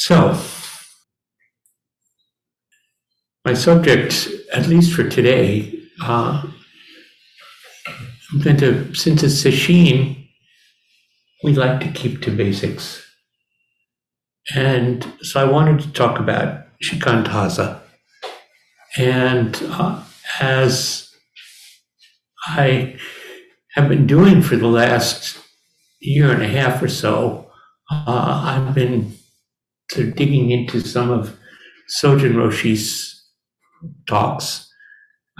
So, my subject, at least for today, uh, I'm going to, since it's sesshin, we like to keep to basics. And so I wanted to talk about shikantaza. And uh, as I have been doing for the last year and a half or so, uh, I've been of digging into some of Sojun Roshi's talks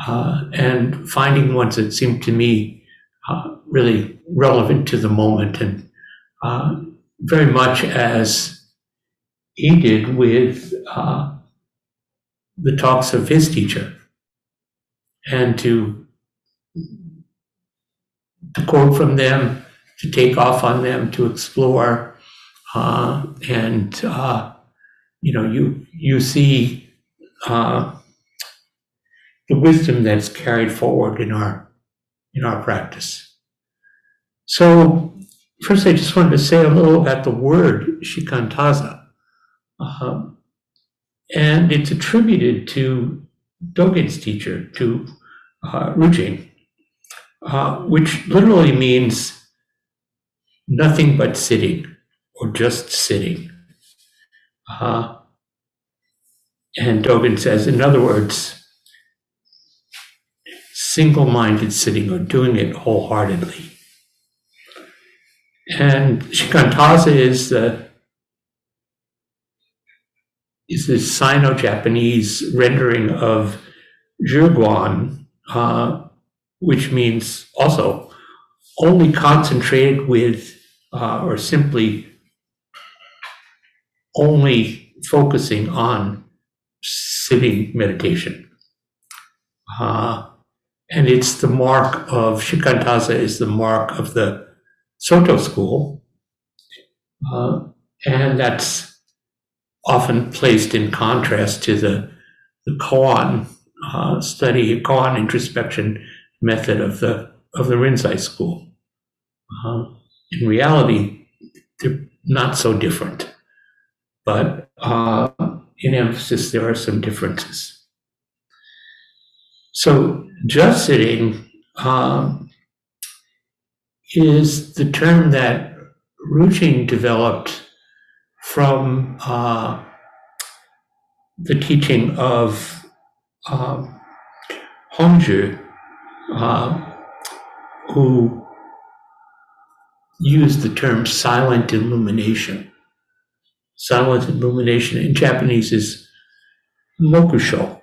uh, and finding ones that seem to me uh, really relevant to the moment and uh, very much as he did with uh, the talks of his teacher. And to to quote from them, to take off on them, to explore, uh, and uh, you know, you you see uh, the wisdom that's carried forward in our in our practice. So, first, I just wanted to say a little about the word shikantaza, um, and it's attributed to Dogen's teacher, to uh, Rujing, uh, which literally means nothing but sitting or just sitting. Uh, and Dogen says, in other words, single minded sitting or doing it wholeheartedly. And shikantaza is the is the Sino-Japanese rendering of zhiguan, uh, which means also only concentrated with uh, or simply only focusing on sitting meditation. Uh, and it's the mark of shikantaza is the mark of the Soto school. Uh, and that's often placed in contrast to the, the koan uh, study, koan introspection method of the of the Rinzai school. Uh, in reality, they're not so different, but uh, in emphasis, there are some differences. So, just sitting um, is the term that Rujing developed from uh, the teaching of um, Hongzhi, uh, who used the term silent illumination. Silent illumination in Japanese is mokusho.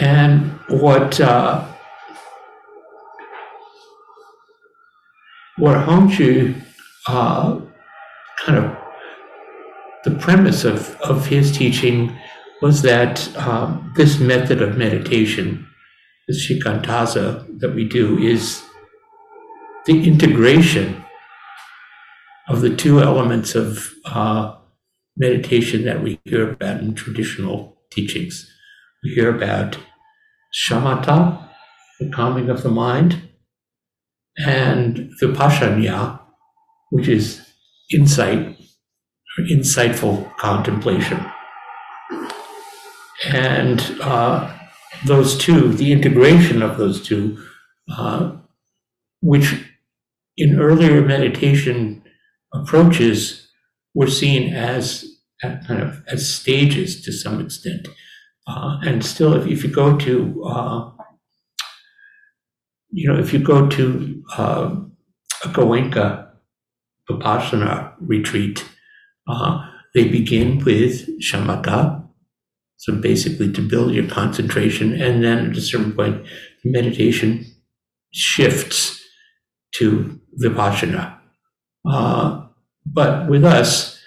And what uh, what Hongzhi uh, kind of the premise of, of his teaching was that um, this method of meditation, this shikantaza that we do, is the integration of the two elements of uh, meditation that we hear about in traditional teachings. We hear about shamatha, the calming of the mind, and vipassana, which is insight or insightful contemplation. And uh, those two, the integration of those two, uh, which in earlier meditation approaches were seen as kind of as stages to some extent. Uh, and still, if, if you go to, uh, you know, if you go to uh, a Goenka Vipassana retreat, uh, they begin with shamatha, so basically to build your concentration, and then at a certain point, meditation shifts to vipassana. Uh, but with us,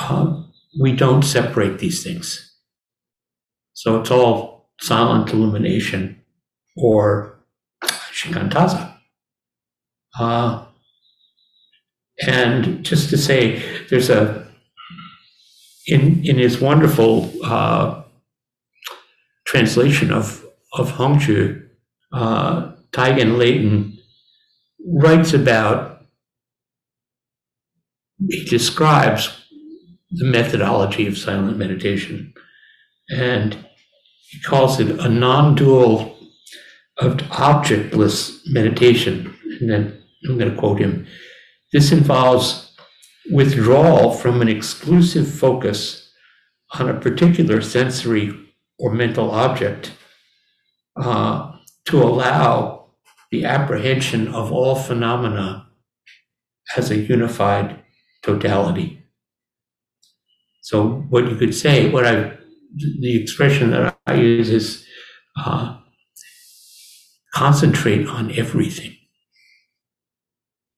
uh, we don't separate these things. So it's all silent illumination or shikantaza. Uh, and just to say, there's a in in his wonderful uh, translation of of Hongzhi, uh, Taigen Leighton writes about he describes the methodology of silent meditation. And he calls it a non dual of objectless meditation. And then I'm going to quote him this involves withdrawal from an exclusive focus on a particular sensory or mental object uh, to allow the apprehension of all phenomena as a unified totality. So, what you could say, what I, the expression that I use is uh, concentrate on everything,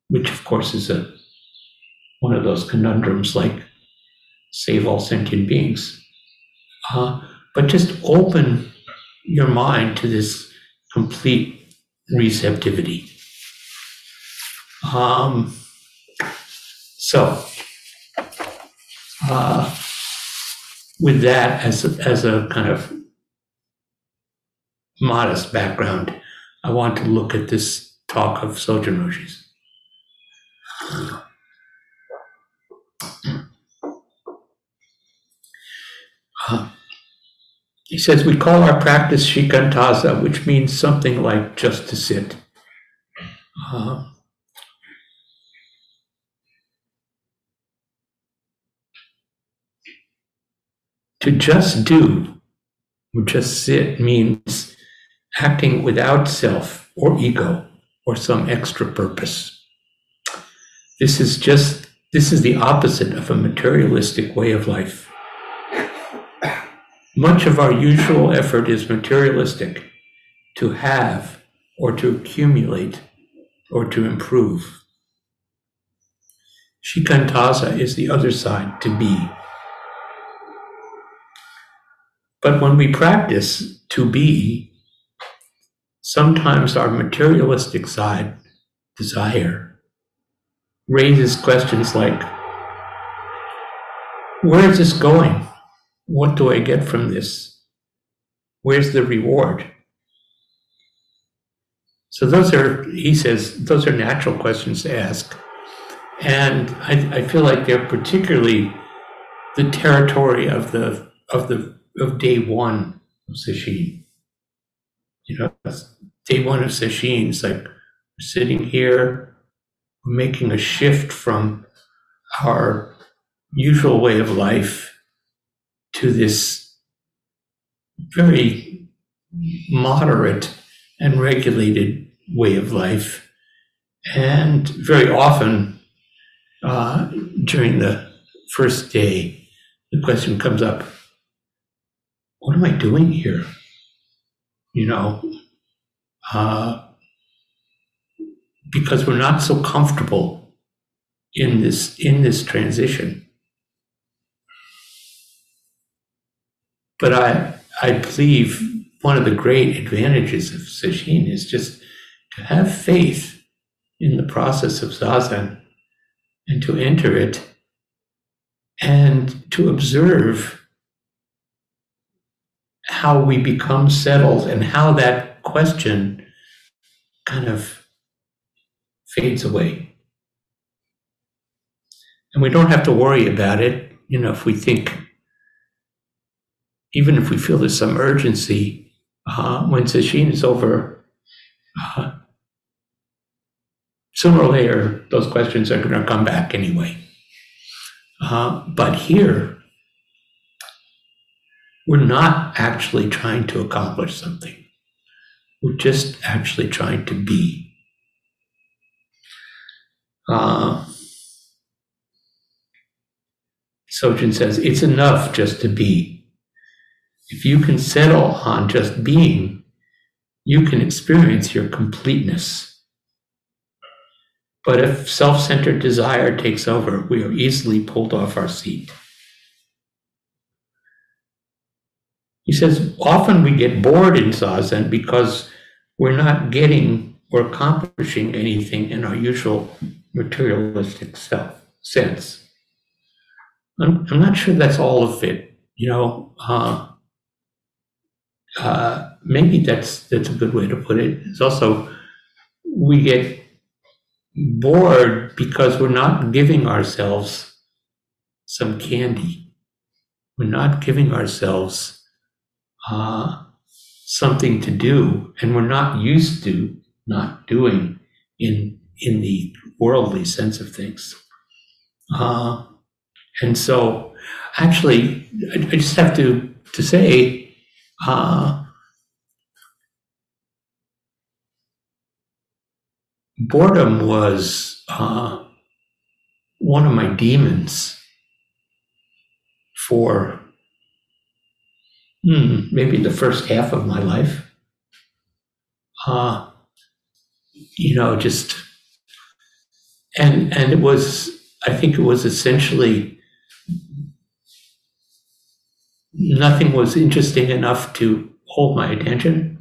which of course is a one of those conundrums like save all sentient beings. Uh, but just open your mind to this complete receptivity. Um, so, uh, with that as a, as a kind of modest background, I want to look at this talk of Sojun Roshi's. Uh, he says, We call our practice shikantaza, which means something like just to sit. Uh, to just do or just sit means acting without self or ego or some extra purpose. This is just this is the opposite of a materialistic way of life. Much of our usual effort is materialistic to have or to accumulate or to improve. Shikantaza is the other side, to be. But when we practice to be, sometimes our materialistic side, desire, raises questions like where is this going? What do I get from this? Where's the reward? So, those are, he says, those are natural questions to ask. And I, I feel like they're particularly the territory of the of the of day one of Sesshin. You know, day one of Sesshin is like sitting here, making a shift from our usual way of life to this very moderate and regulated way of life. And very often uh, during the first day, the question comes up what am I doing here? You know, uh, because we're not so comfortable in this in this transition. But I I believe one of the great advantages of sesshin is just to have faith in the process of zazen and to enter it and to observe how we become settled and how that question kind of fades away. And we don't have to worry about it, you know, if we think, even if we feel there's some urgency, uh, when Sesshin is over, uh, sooner or later, those questions are going to come back anyway. Uh, but here, we're not actually trying to accomplish something. We're just actually trying to be. Uh, says it's enough just to be. If you can settle on just being, you can experience your completeness. But if self centered desire takes over, we are easily pulled off our seat. He says, often we get bored in zazen because we're not getting or accomplishing anything in our usual materialistic self sense. I'm, I'm not sure that's all of it. You know, uh, uh, maybe that's that's a good way to put it. It's also we get bored because we're not giving ourselves some candy. We're not giving ourselves uh, something to do, and we're not used to not doing in in the worldly sense of things. Uh, and so, actually, I, I, just have to to say, uh, boredom was uh, one of my demons for hmm, maybe the first half of my life. Uh, you know, just and and it was I think it was essentially nothing was interesting enough to hold my attention.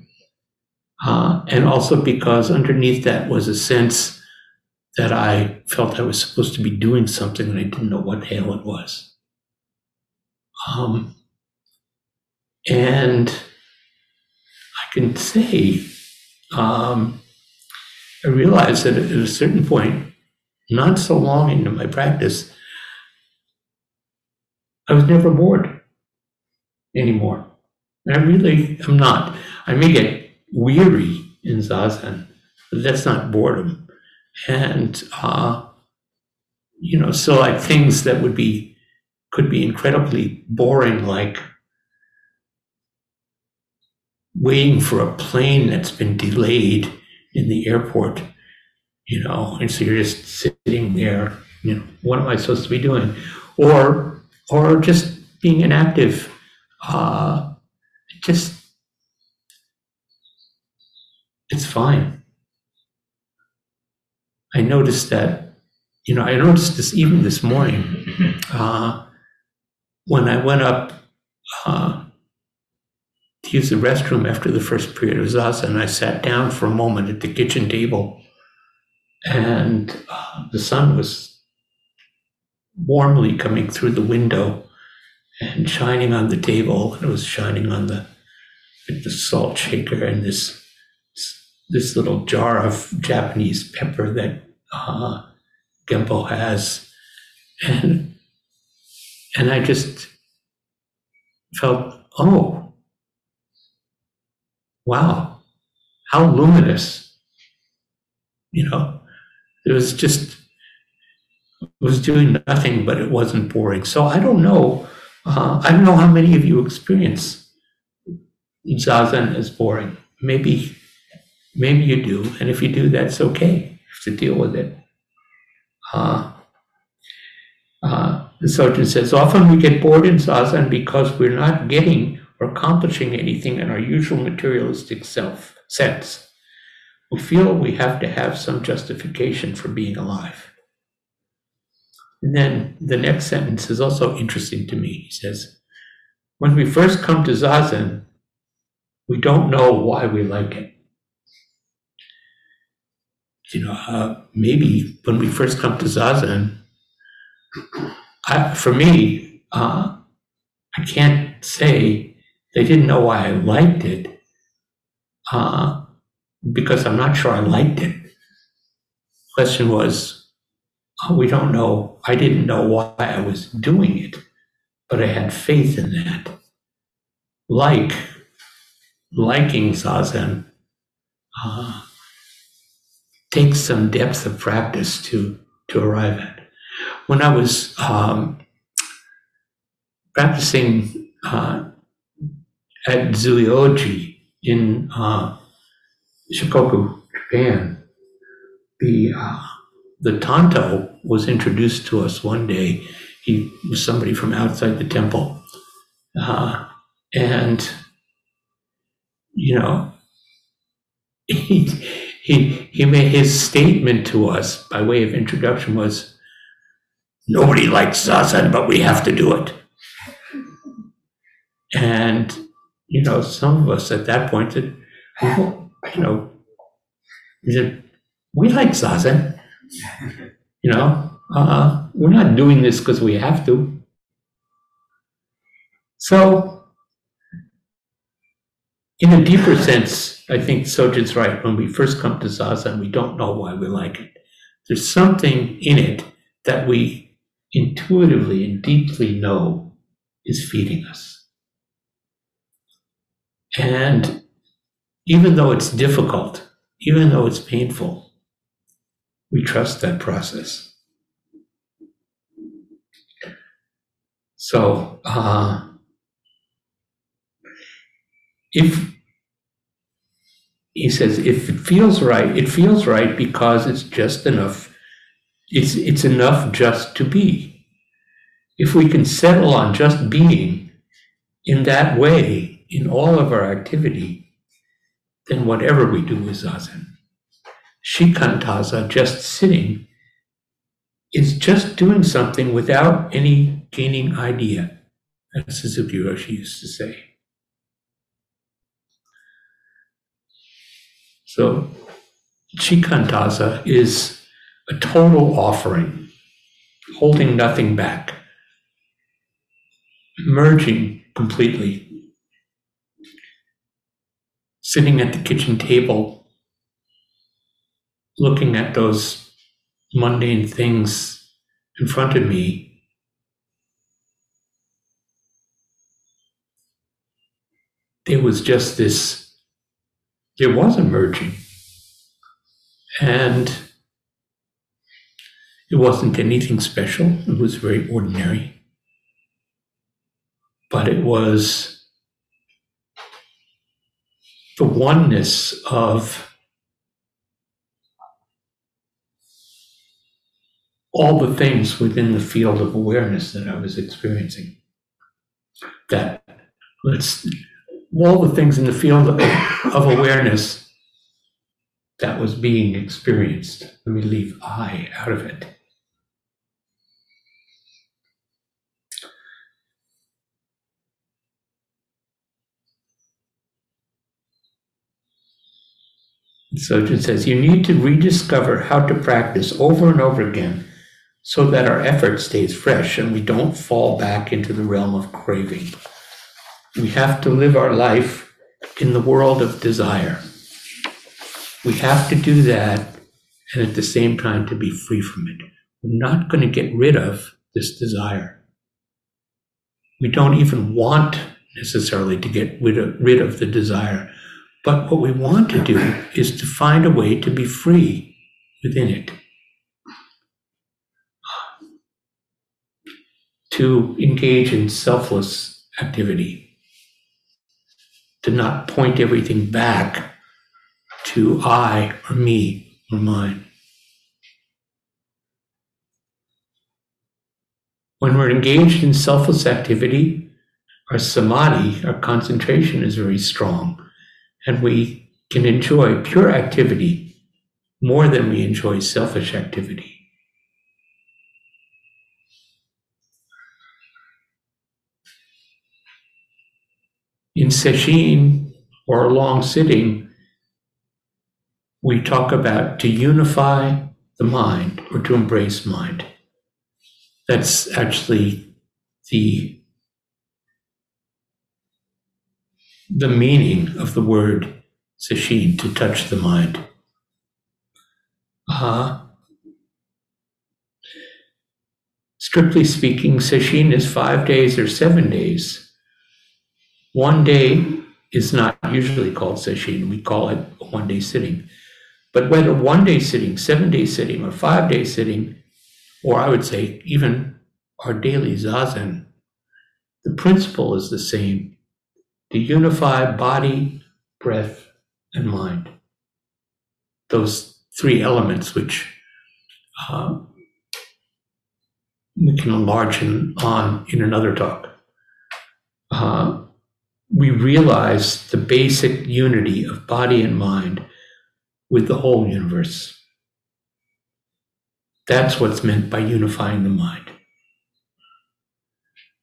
Uh, and also because underneath that was a sense that I felt I was supposed to be doing something and I didn't know what the hell it was. Um, and I can say, um, I realized that at a certain point, not so long into my practice, I was never bored anymore. I really am not. I may get weary in zazen, but that's not boredom. And, uh, you know, so like things that would be, could be incredibly boring, like waiting for a plane that's been delayed in the airport, you know, and so you're just sitting there, you know, what am I supposed to be doing? Or, or just being inactive, uh, just, it's fine. I noticed that, you know, I noticed this even this morning, uh, when I went up, uh, use the restroom after the first period of zazen. And I sat down for a moment at the kitchen table, and uh, the sun was warmly coming through the window and shining on the table. And it was shining on the the salt shaker and this this little jar of Japanese pepper that uh, Genpo has, and and I just felt, oh, wow, how luminous. You know, it was just, it was doing nothing, but it wasn't boring. So I don't know. Uh, I don't know how many of you experience zazen as boring. Maybe, maybe you do, and if you do, that's okay. You have to deal with it. Uh, uh, the Sojun says, often we get bored in zazen because we're not getting or accomplishing anything in our usual materialistic self sense. We feel we have to have some justification for being alive. And then the next sentence is also interesting to me. He says, When we first come to Zazen, we don't know why we like it. You know, uh, maybe when we first come to Zazen, I, for me, uh, I can't say they didn't know why I liked it uh, because I'm not sure I liked it. Question was, oh, we don't know. I didn't know why I was doing it, but I had faith in that. Like liking zazen uh, takes some depth of practice to to arrive at. When I was um, practicing uh, at Zuioji in uh, Shikoku, Japan, the uh, the Tanto was introduced to us one day. He was somebody from outside the temple, uh, and you know, he he he made his statement to us by way of introduction was, "Nobody likes zazen, but we have to do it." And you know, some of us at that point said, well, you know, he said, we like zazen. You know, uh, we're not doing this because we have to. So, in a deeper sense, I think Sojun's right. When we first come to zazen, we don't know why we like it. There's something in it that we intuitively and deeply know is feeding us. And even though it's difficult, even though it's painful, we trust that process. So, uh, if he says, if it feels right, it feels right because it's just enough. It's it's enough just to be. If we can settle on just being in that way in all of our activity, then whatever we do is zazen. Shikantaza, just sitting, is just doing something without any gaining idea, as Suzuki Roshi used to say. So, Shikantaza is a total offering, holding nothing back, merging completely. Sitting at the kitchen table, looking at those mundane things in front of me, there was just this, there was a merging. And it wasn't anything special, it was very ordinary. But it was the oneness of all the things within the field of awareness that I was experiencing. That let's all the things in the field of, of awareness that was being experienced. Let me leave I out of it. Sojun says, you need to rediscover how to practice over and over again so that our effort stays fresh and we don't fall back into the realm of craving. We have to live our life in the world of desire. We have to do that and at the same time to be free from it. We're not going to get rid of this desire. We don't even want necessarily to get rid of, rid of the desire but what we want to do is to find a way to be free within it. To engage in selfless activity. To not point everything back to I or me or mine. When we're engaged in selfless activity, our samadhi, our concentration is very strong and we can enjoy pure activity more than we enjoy selfish activity. In sesshin or long sitting, we talk about to unify the mind or to embrace mind. That's actually the the meaning of the word sesshin, to touch the mind. Uh, strictly speaking, sesshin is five days or seven days. One day is not usually called sesshin. We call it one day sitting. But whether one day sitting, seven day sitting, or five day sitting, or I would say even our daily zazen, the principle is the same to unify body, breath, and mind. Those three elements, which uh, we can enlarge on in another talk. Uh, we realize the basic unity of body and mind with the whole universe. That's what's meant by unifying the mind.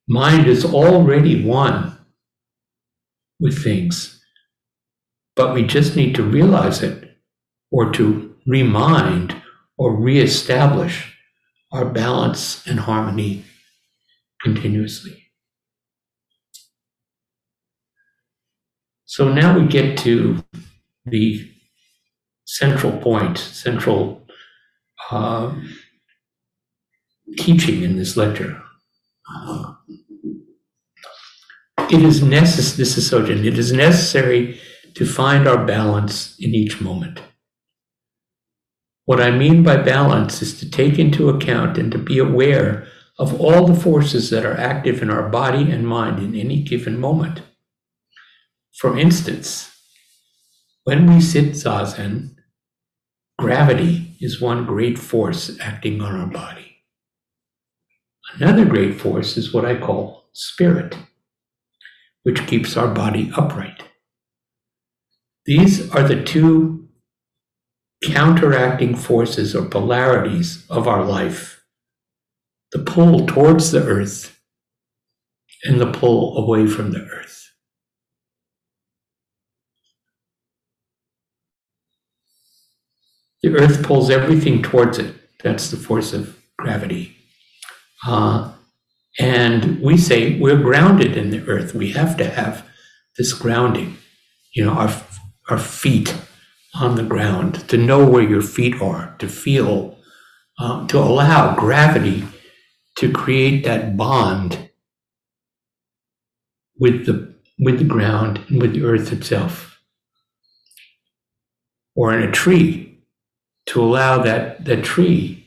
Mind is already one with things. But we just need to realize it or to remind or reestablish our balance and harmony continuously. So now we get to the central point, central uh, teaching in this lecture. Uh, it is necessary, this is Sojun, it is necessary to find our balance in each moment. What I mean by balance is to take into account and to be aware of all the forces that are active in our body and mind in any given moment. For instance, when we sit zazen, gravity is one great force acting on our body. Another great force is what I call spirit, which keeps our body upright. These are the two counteracting forces or polarities of our life the pull towards the earth and the pull away from the earth. The earth pulls everything towards it. That's the force of gravity. Uh, and we say we're grounded in the earth. We have to have this grounding, you know, our, our feet on the ground, to know where your feet are, to feel, um, to allow gravity to create that bond with the with the ground and with the earth itself. Or in a tree, to allow that that tree,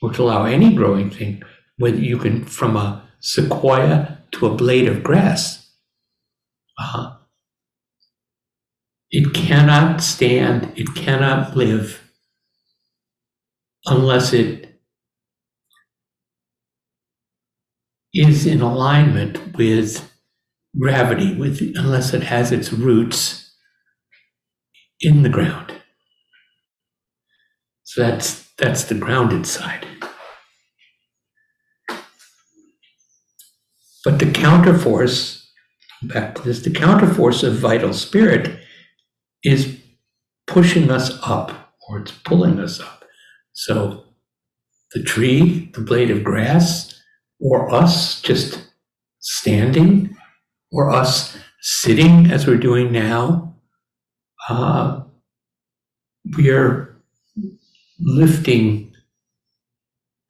or to allow any growing thing, whether you can from a sequoia to a blade of grass. Uh, it cannot stand, it cannot live unless it is in alignment with gravity, with unless it has its roots in the ground. So that's that's the grounded side. But the counterforce, back to this, the counterforce of vital spirit is pushing us up or it's pulling us up. So the tree, the blade of grass, or us just standing, or us sitting as we're doing now, uh, we are lifting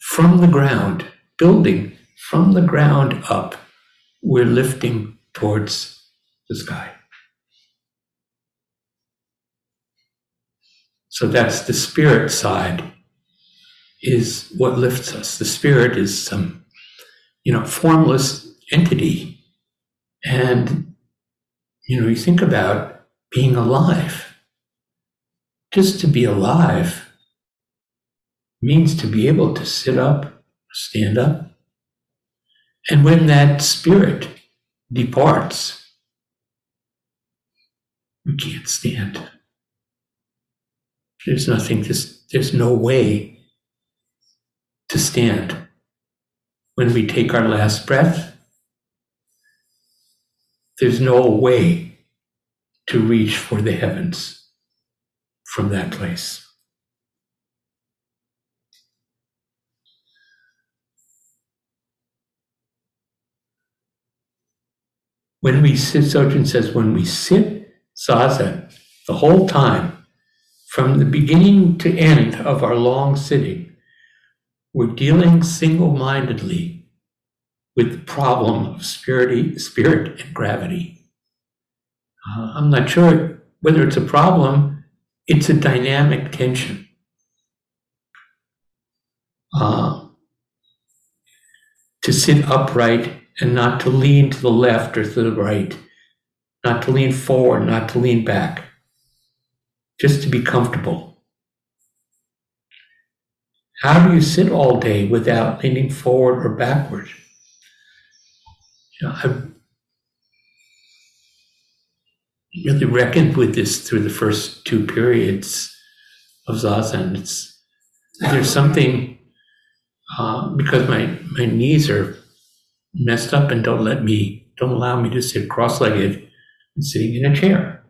from the ground, building from the ground up. We're lifting towards the sky. So that's the spirit side is what lifts us. The spirit is some, you know, formless entity. And, you know, you think about being alive. Just to be alive means to be able to sit up, stand up. And when that spirit departs, we can't stand. There's nothing, there's, no way to stand. When we take our last breath, there's no way to reach for the heavens from that place. When we sit, Sojun says, when we sit zazen the whole time, from the beginning to end of our long sitting, we're dealing single mindedly with the problem of spirit, spirit and gravity. Uh, I'm not sure whether it's a problem, it's a dynamic tension. Uh, to sit upright and not to lean to the left or to the right, not to lean forward, not to lean back just to be comfortable. How do you sit all day without leaning forward or backward? You know, I've really reckoned with this through the first two periods of zazen. It's there's something uh, because my my knees are messed up and don't let me don't allow me to sit cross-legged and sitting in a chair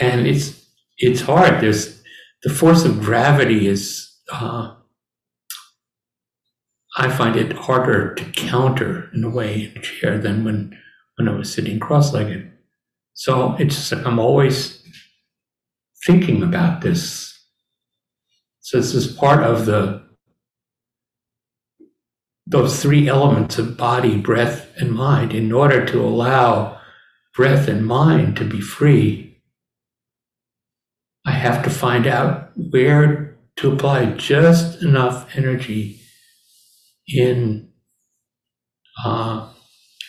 and it's it's hard. There's the force of gravity is. Uh, I find it harder to counter in a way in a chair than when when I was sitting cross-legged. So it's I'm always thinking about this. So this is part of the those three elements of body, breath, and mind, in order to allow breath and mind to be free, I have to find out where to apply just enough energy in uh,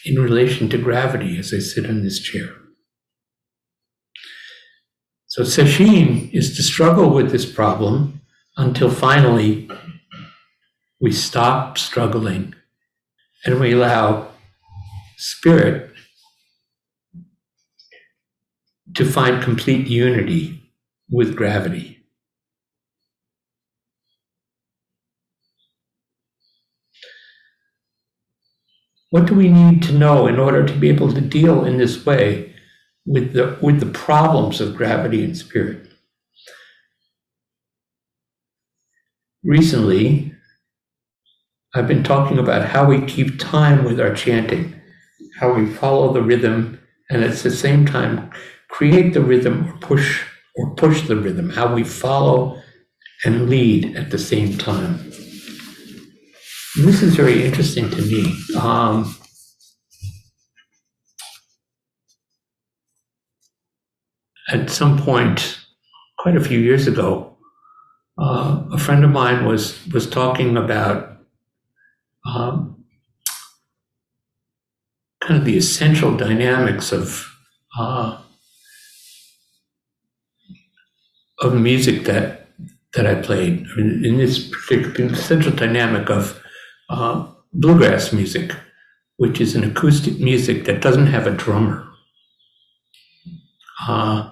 in relation to gravity as I sit in this chair. So sesshin is to struggle with this problem until finally we stop struggling and we allow spirit to find complete unity with gravity. What do we need to know in order to be able to deal in this way with the, with the problems of gravity and spirit? Recently, I've been talking about how we keep time with our chanting, how we follow the rhythm and at the same time create the rhythm or push or push the rhythm, how we follow and lead at the same time. This is very interesting to me. Um, at some point, quite a few years ago, uh, a friend of mine was was talking about um, kind of the essential dynamics of uh, of music that that I played. I mean, in this particular essential dynamic of uh, bluegrass music, which is an acoustic music that doesn't have a drummer. Uh,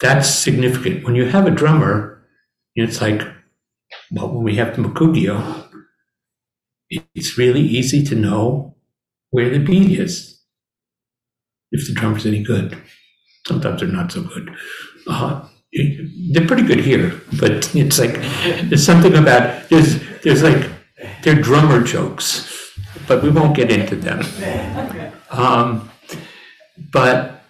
that's significant. When you have a drummer, it's like, well, when we have the Mokugyo, it's really easy to know where the beat is if the drummer's any good. Sometimes they're not so good. Uh, they're pretty good here, but it's like there's something about there's there's like they're drummer jokes, but we won't get into them. Um, but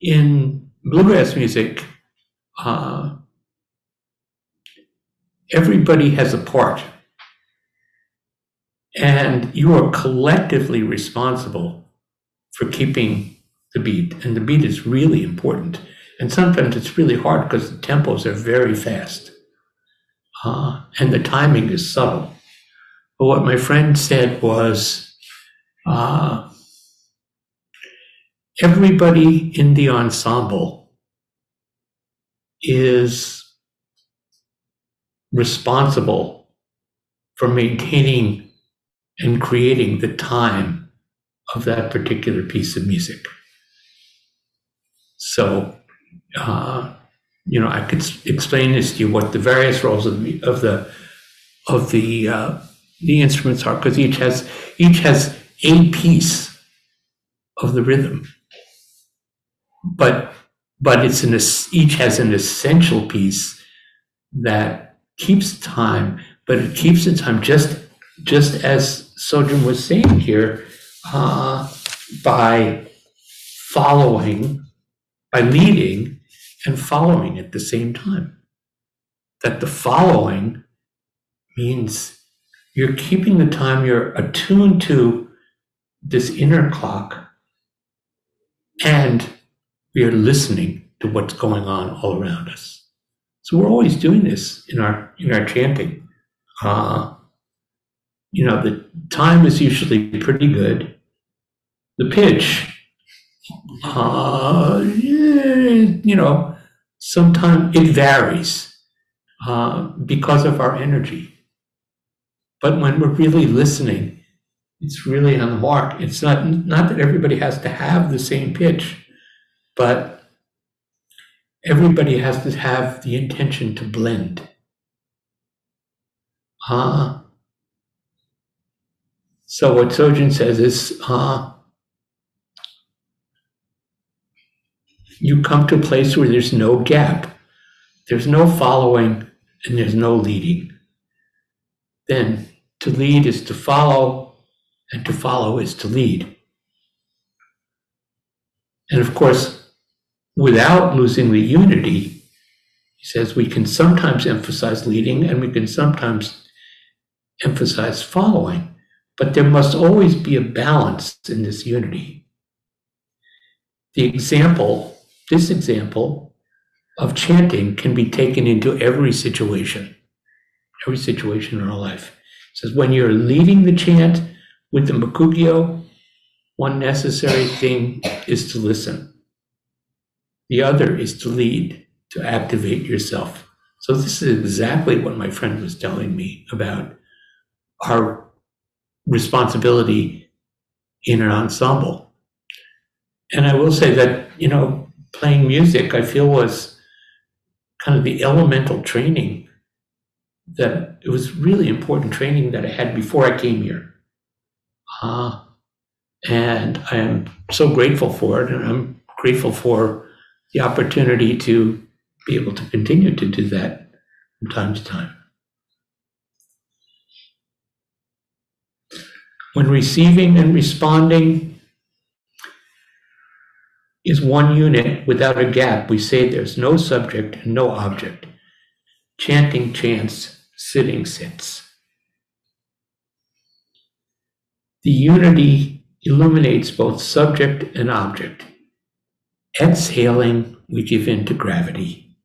in bluegrass music, uh, everybody has a part, and you are collectively responsible for keeping the beat, and the beat is really important. And sometimes it's really hard because the tempos are very fast uh, and the timing is subtle. But what my friend said was uh, everybody in the ensemble is responsible for maintaining and creating the time of that particular piece of music. So, uh, you know, I could explain this to you what the various roles of the of the of the uh, the instruments are because each has each has a piece of the rhythm, but but it's an each has an essential piece that keeps time, but it keeps the time just just as Sojun was saying here uh, by following by leading and following at the same time. That the following means you're keeping the time, you're attuned to this inner clock, and we are listening to what's going on all around us. So we're always doing this in our in our chanting. Uh, you know, the time is usually pretty good. The pitch, uh, you know, sometimes it varies uh, because of our energy. But when we're really listening, it's really on the mark. It's not not that everybody has to have the same pitch, but everybody has to have the intention to blend. Uh, so what Sojun says is, uh, you come to a place where there's no gap, there's no following, and there's no leading. Then to lead is to follow, and to follow is to lead. And of course, without losing the unity, he says we can sometimes emphasize leading and we can sometimes emphasize following, but there must always be a balance in this unity. The example, this example of chanting can be taken into every situation, every situation in our life. It says when you're leading the chant with the Mokugyo, one necessary thing is to listen. The other is to lead, to activate yourself. So this is exactly what my friend was telling me about our responsibility in an ensemble. And I will say that, you know, playing music, I feel was kind of the elemental training that it was really important training that I had before I came here. Uh, and I am so grateful for it. And I'm grateful for the opportunity to be able to continue to do that from time to time. When receiving and responding is one unit without a gap, we say there's no subject and no object. Chanting chants, sitting sits. The unity illuminates both subject and object. Exhaling, we give in to gravity.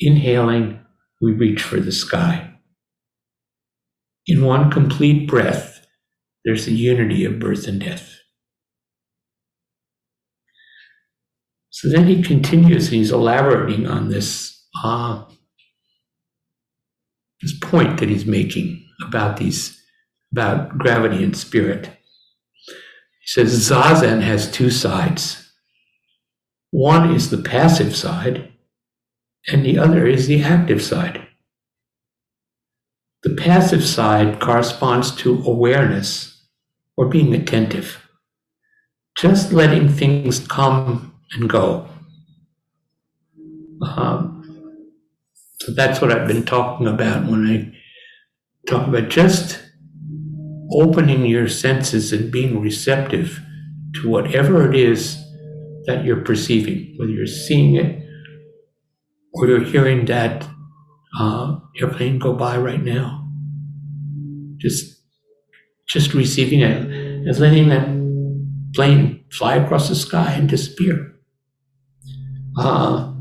Inhaling, we reach for the sky. In one complete breath, there's the unity of birth and death. So then he continues, and he's elaborating on this, uh, this point that he's making about these, about gravity and spirit. He says Zazen has two sides. One is the passive side, and the other is the active side. The passive side corresponds to awareness or being attentive, just letting things come and go. Um, so that's what I've been talking about when I talk about just opening your senses and being receptive to whatever it is that you're perceiving, whether you're seeing it or you're hearing that uh, airplane go by right now. Just, just receiving it and letting that plane fly across the sky and disappear. Uh,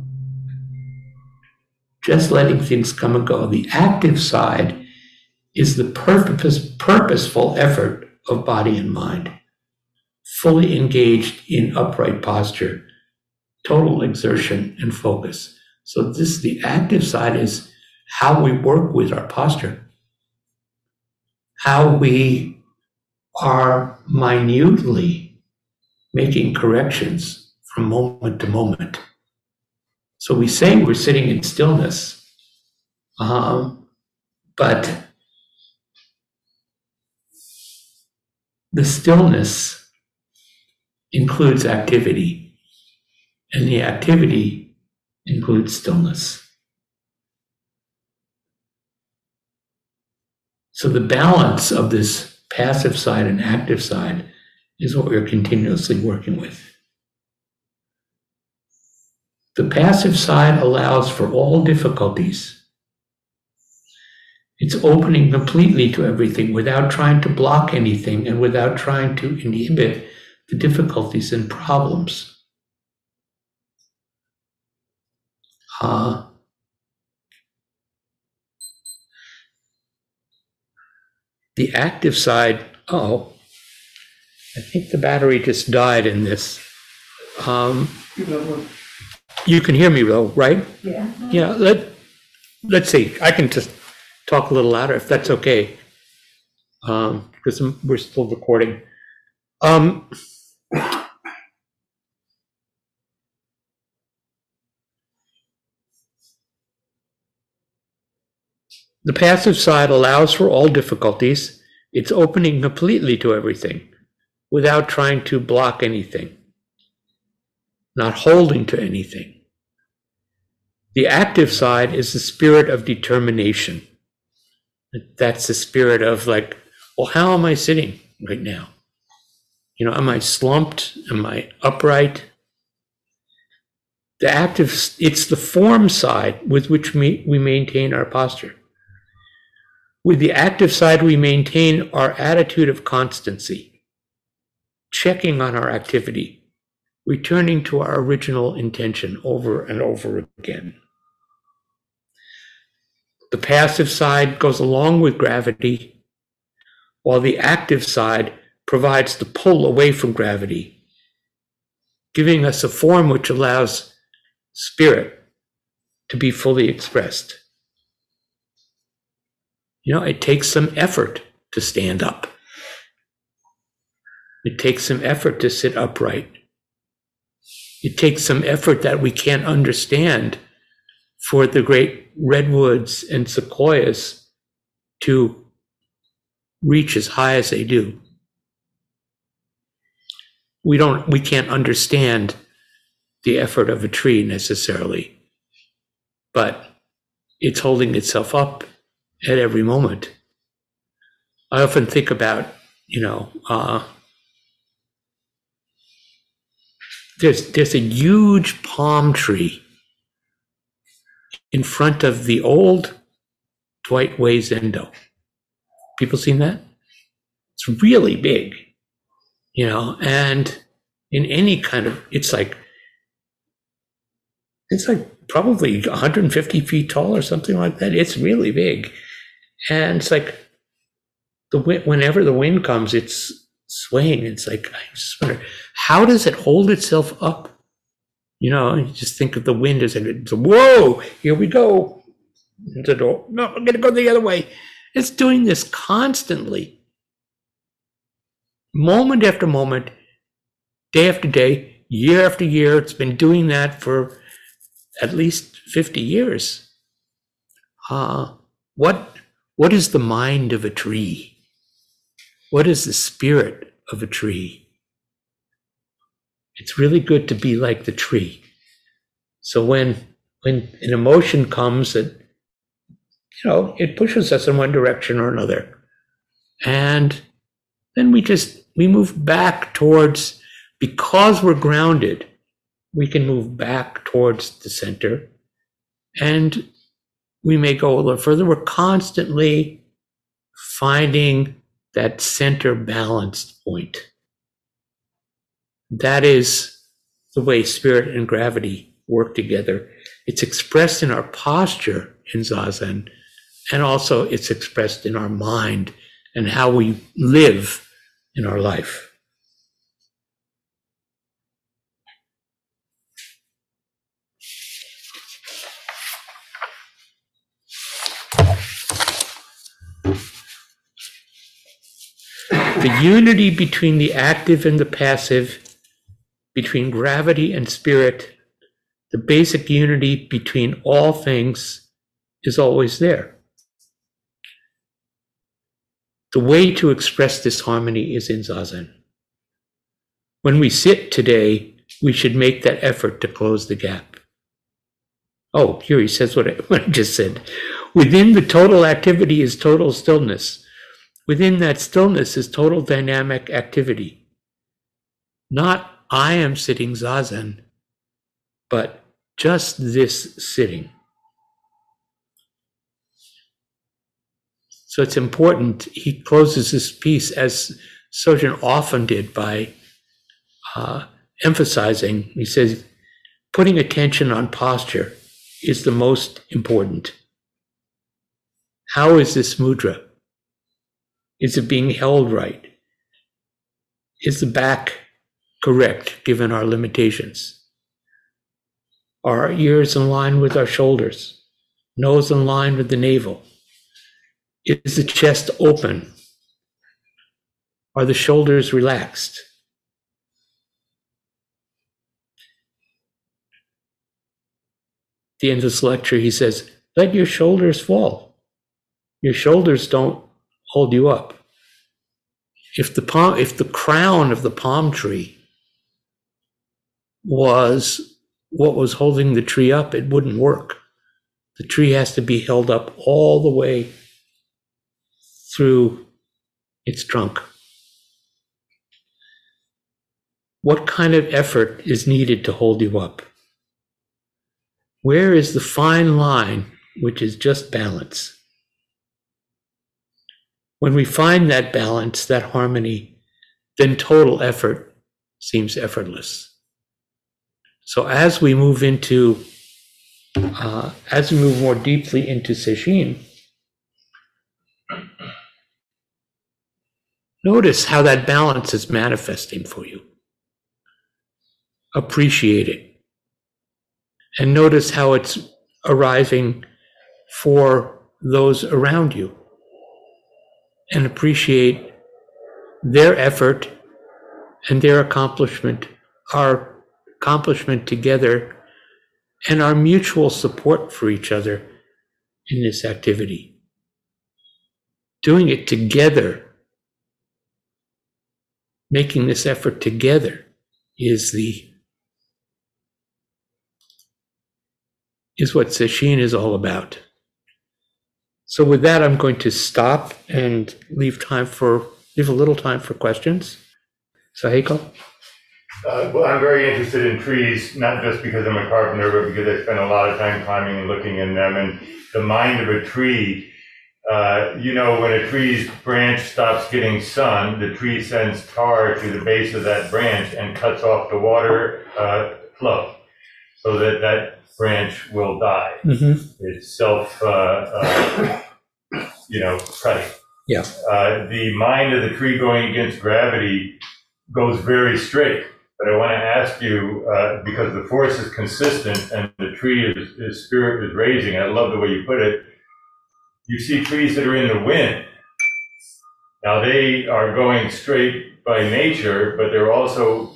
just letting things come and go. The active side is the purpose, purposeful effort of body and mind, fully engaged in upright posture, total exertion and focus. So this the active side is how we work with our posture, how we are minutely making corrections from moment to moment. So we say we're sitting in stillness, um, but the stillness includes activity, and the activity includes stillness. So the balance of this passive side and active side is what we're continuously working with. The passive side allows for all difficulties it's opening completely to everything without trying to block anything and without trying to inhibit the difficulties and problems. Uh, the active side, oh, I think the battery just died in this. Um, you can hear me though, right? Yeah. Yeah, let, let's see, I can just talk a little louder if that's okay. Um, because we're still recording. Um, the passive side allows for all difficulties. It's opening completely to everything without trying to block anything, not holding to anything. The active side is the spirit of determination. That's the spirit of like, well, how am I sitting right now? You know, am I slumped? Am I upright? The active, it's the form side with which we, we maintain our posture. With the active side, we maintain our attitude of constancy, checking on our activity, returning to our original intention over and over again. The passive side goes along with gravity, while the active side provides the pull away from gravity, giving us a form which allows spirit to be fully expressed. You know, it takes some effort to stand up. It takes some effort to sit upright. It takes some effort that we can't understand for the great redwoods and sequoias to reach as high as they do. We don't we can't understand the effort of a tree necessarily, but it's holding itself up at every moment. I often think about, you know, uh, there's there's a huge palm tree in front of the old Dwight Way Zendo. People seen that? It's really big, you know, and in any kind of, it's like, it's like probably 150 feet tall or something like that. It's really big. And it's like, the wind, whenever the wind comes, it's swaying. It's like, I just wonder, how does it hold itself up? You know, you just think of the wind as a, whoa, here we go. The door. No, I'm to go the other way. It's doing this constantly, moment after moment, day after day, year after year. It's been doing that for at least 50 years. Uh, what, what is the mind of a tree? What is the spirit of a tree? It's really good to be like the tree. So when when an emotion comes that you know it pushes us in one direction or another, and then we just we move back towards because we're grounded, we can move back towards the center, and we may go a little further. We're constantly finding that center balanced point. That is the way spirit and gravity work together. It's expressed in our posture in Zazen, and also it's expressed in our mind and how we live in our life. The unity between the active and the passive, between gravity and spirit, the basic unity between all things is always there. The way to express this harmony is in Zazen. When we sit today, we should make that effort to close the gap. Oh, here he says what I, what I just said. Within the total activity is total stillness. Within that stillness is total dynamic activity. Not I am sitting zazen, but just this sitting. So it's important. He closes this piece as Sojun often did by uh, emphasizing, he says, putting attention on posture is the most important. How is this mudra? Is it being held right? Is the back correct given our limitations? Are our ears in line with our shoulders? Nose in line with the navel? Is the chest open? Are the shoulders relaxed? At the end of this lecture, he says, Let your shoulders fall. Your shoulders don't hold you up. If the palm, if the crown of the palm tree was what was holding the tree up, it wouldn't work. The tree has to be held up all the way through its trunk. What kind of effort is needed to hold you up? Where is the fine line which is just balance? When we find that balance, that harmony, then total effort seems effortless. So as we move into, uh, as we move more deeply into Sesshin, notice how that balance is manifesting for you. Appreciate it. And notice how it's arising for those around you. And appreciate their effort and their accomplishment, our accomplishment together, and our mutual support for each other in this activity. Doing it together, making this effort together is the is what Sesshin is all about. So with that, I'm going to stop and leave time for leave a little time for questions. Sahiko? Uh, well, I'm very interested in trees, not just because I'm a carpenter, but because I spend a lot of time climbing and looking in them. And the mind of a tree, uh, you know, when a tree's branch stops getting sun, the tree sends tar to the base of that branch and cuts off the water uh, flow so that that branch will die. Mm-hmm. It's self, uh, uh, you know, cutting. Yeah. Uh, the mind of the tree going against gravity goes very straight. But I want to ask you, uh, because the force is consistent and the tree is, is spirit is raising, I love the way you put it. You see trees that are in the wind. Now they are going straight by nature, but they're also,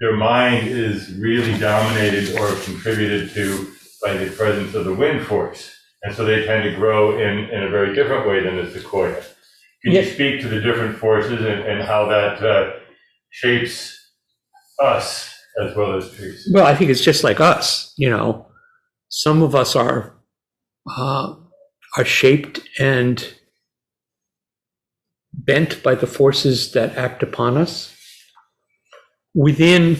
their mind is really dominated or contributed to by the presence of the wind force. And so they tend to grow in, in a very different way than the sequoia. Can you speak to the different forces and, and how that uh, shapes us as well as trees? Well, I think it's just like us. You know, some of us are uh, are shaped and bent by the forces that act upon us. Within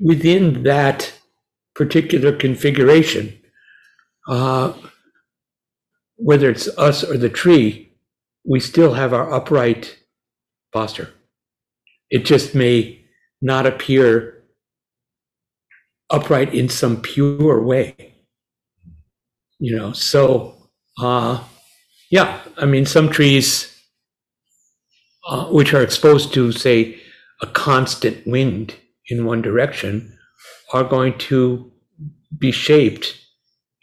within that particular configuration, uh, whether it's us or the tree, we still have our upright posture. It just may not appear upright in some pure way. You know, so uh, yeah, I mean, some trees uh, which are exposed to, say, a constant wind in one direction are going to be shaped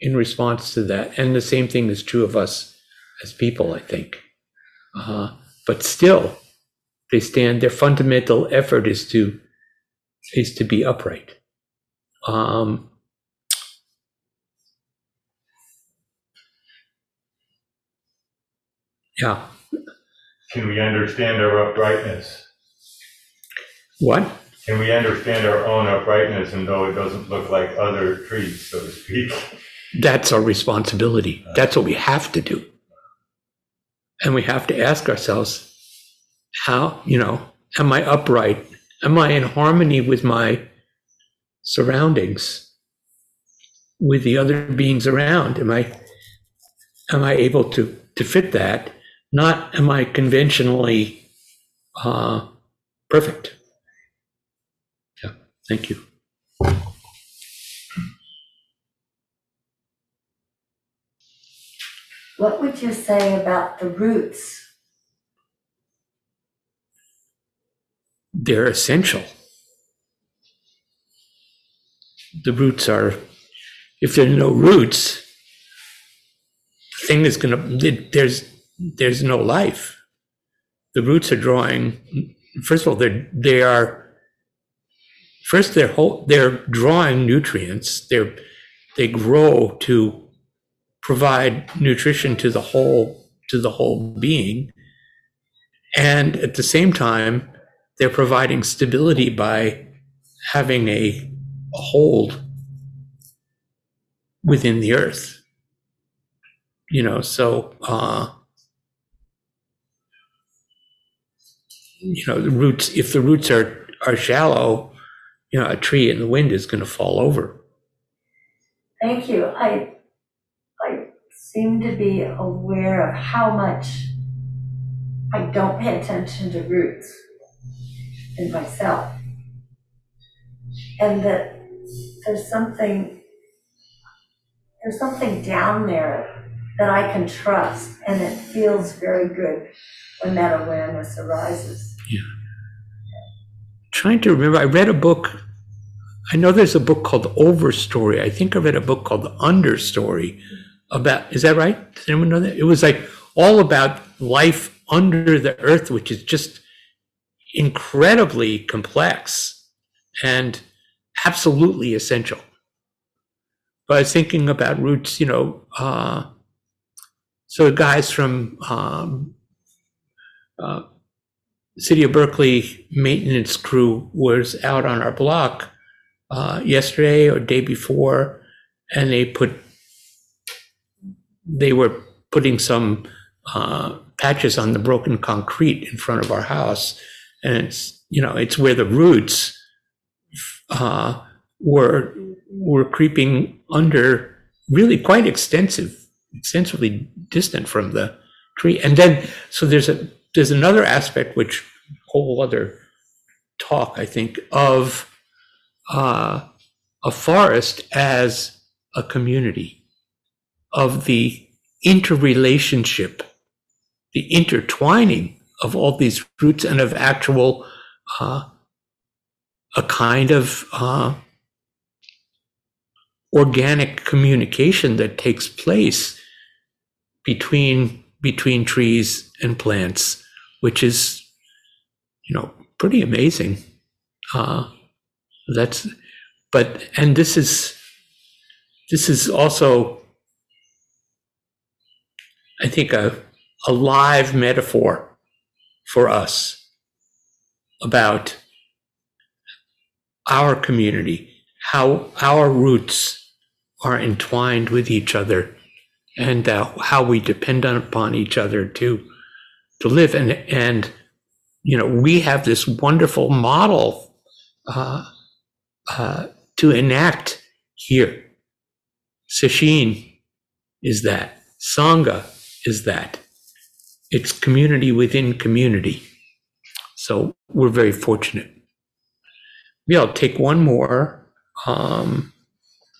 in response to that. And the same thing is true of us as people, I think. Uh, but still, they stand, their fundamental effort is to is to be upright. Um, yeah. Can we understand our uprightness? What? Can we understand our own uprightness and though it doesn't look like other trees, so to speak? That's our responsibility. That's what we have to do. And we have to ask ourselves, how, you know, am I upright? Am I in harmony with my surroundings, with the other beings around? Am I, am I able to, to fit that? Not am I conventionally uh, perfect? Thank you. What would you say about the roots? they're essential. The roots are, if there are no roots, the thing is going to, there's, there's no life. The roots are drawing, first of all, they're, they are, first they're, whole, they're drawing nutrients. They're, they grow to provide nutrition to the whole, to the whole being. And at the same time, they're providing stability by having a, a hold within the earth. You know, so uh, you know the roots. If the roots are are shallow, you know, a tree in the wind is going to fall over. Thank you. I, I seem to be aware of how much I don't pay attention to roots in myself. And that there's something, there's something down there that I can trust, and it feels very good when that awareness arises. Trying to remember, I read a book. I know there's a book called Overstory. I think I read a book called Understory about, is that right? Does anyone know that? It was like all about life under the earth, which is just incredibly complex and absolutely essential. But I was thinking about roots, you know, uh, so guys from um, uh, City of Berkeley maintenance crew was out on our block uh, yesterday or day before, and they put they were putting some uh, patches on the broken concrete in front of our house, and it's you know it's where the roots uh, were were creeping under, really quite extensive, extensively distant from the tree, and then so there's a there's another aspect which whole other talk I think of uh, a forest as a community of the interrelationship, the intertwining of all these roots and of actual uh, a kind of uh, organic communication that takes place between between trees and plants, which is you know pretty amazing. Uh, that's but and this is this is also I think a a live metaphor for us about our community, how our roots are entwined with each other, and uh, how we depend on, upon each other to to live. And and you know we have this wonderful model uh, uh, to enact here. Sesshin is that. Sangha is that. It's community within community. So we're very fortunate. Yeah, I'll take one more. Um,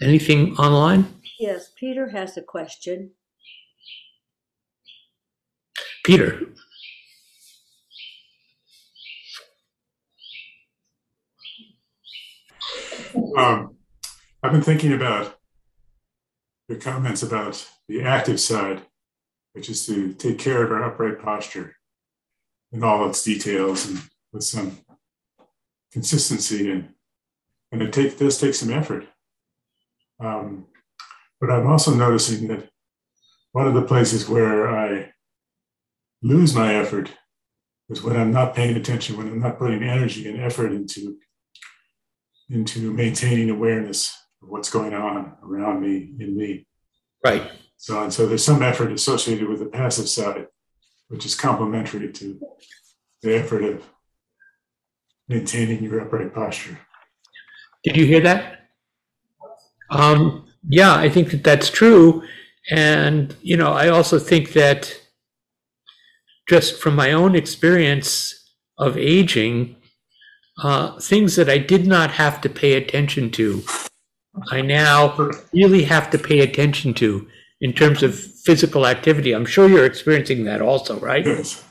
anything online? Yes, Peter has a question. Peter, Um, I've been thinking about your comments about the active side, which is to take care of our upright posture in all its details and with some consistency and and it take, does take some effort. Um, but I'm also noticing that one of the places where I lose my effort is when I'm not paying attention, when I'm not putting energy and effort into into maintaining awareness of what's going on around me in me. right. So and so there's some effort associated with the passive side, which is complementary to the effort of maintaining your upright posture. Did you hear that? Um, yeah, I think that that's true. And, you know, I also think that just from my own experience of aging, uh, things that I did not have to pay attention to, I now really have to pay attention to in terms of physical activity. I'm sure you're experiencing that also, right? Yes.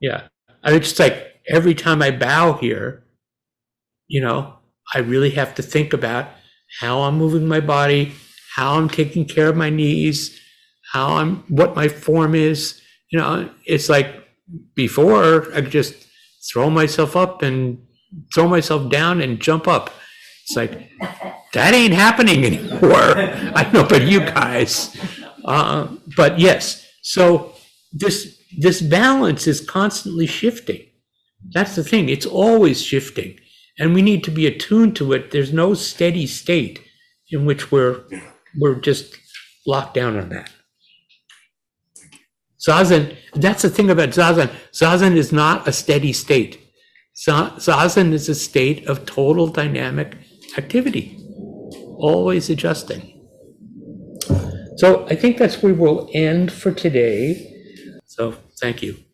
Yeah. I mean, it's like every time I bow here, you know, I really have to think about how I'm moving my body, how I'm taking care of my knees, how I'm, what my form is. You know, it's like before I could just throw myself up and throw myself down and jump up. It's like, that ain't happening anymore. I know but you guys. Uh, but yes, so this, this balance is constantly shifting. That's the thing. It's always shifting. And we need to be attuned to it. There's no steady state in which we're, we're just locked down on that. Zazen, that's the thing about Zazen. Zazen is not a steady state. Za- Zazen is a state of total dynamic activity, always adjusting. So I think that's where we'll end for today. So thank you.